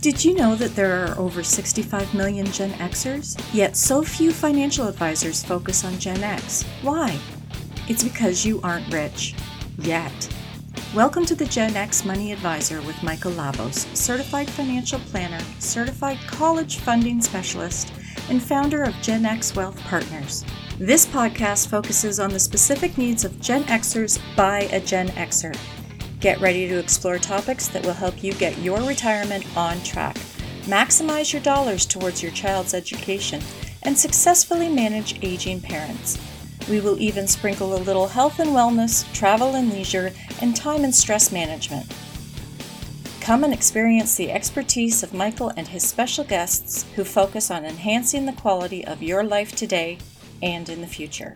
Did you know that there are over 65 million Gen Xers? Yet so few financial advisors focus on Gen X. Why? It's because you aren't rich. Yet. Welcome to the Gen X Money Advisor with Michael Labos, certified financial planner, certified college funding specialist, and founder of Gen X Wealth Partners. This podcast focuses on the specific needs of Gen Xers by a Gen Xer. Get ready to explore topics that will help you get your retirement on track, maximize your dollars towards your child's education, and successfully manage aging parents. We will even sprinkle a little health and wellness, travel and leisure, and time and stress management. Come and experience the expertise of Michael and his special guests who focus on enhancing the quality of your life today and in the future.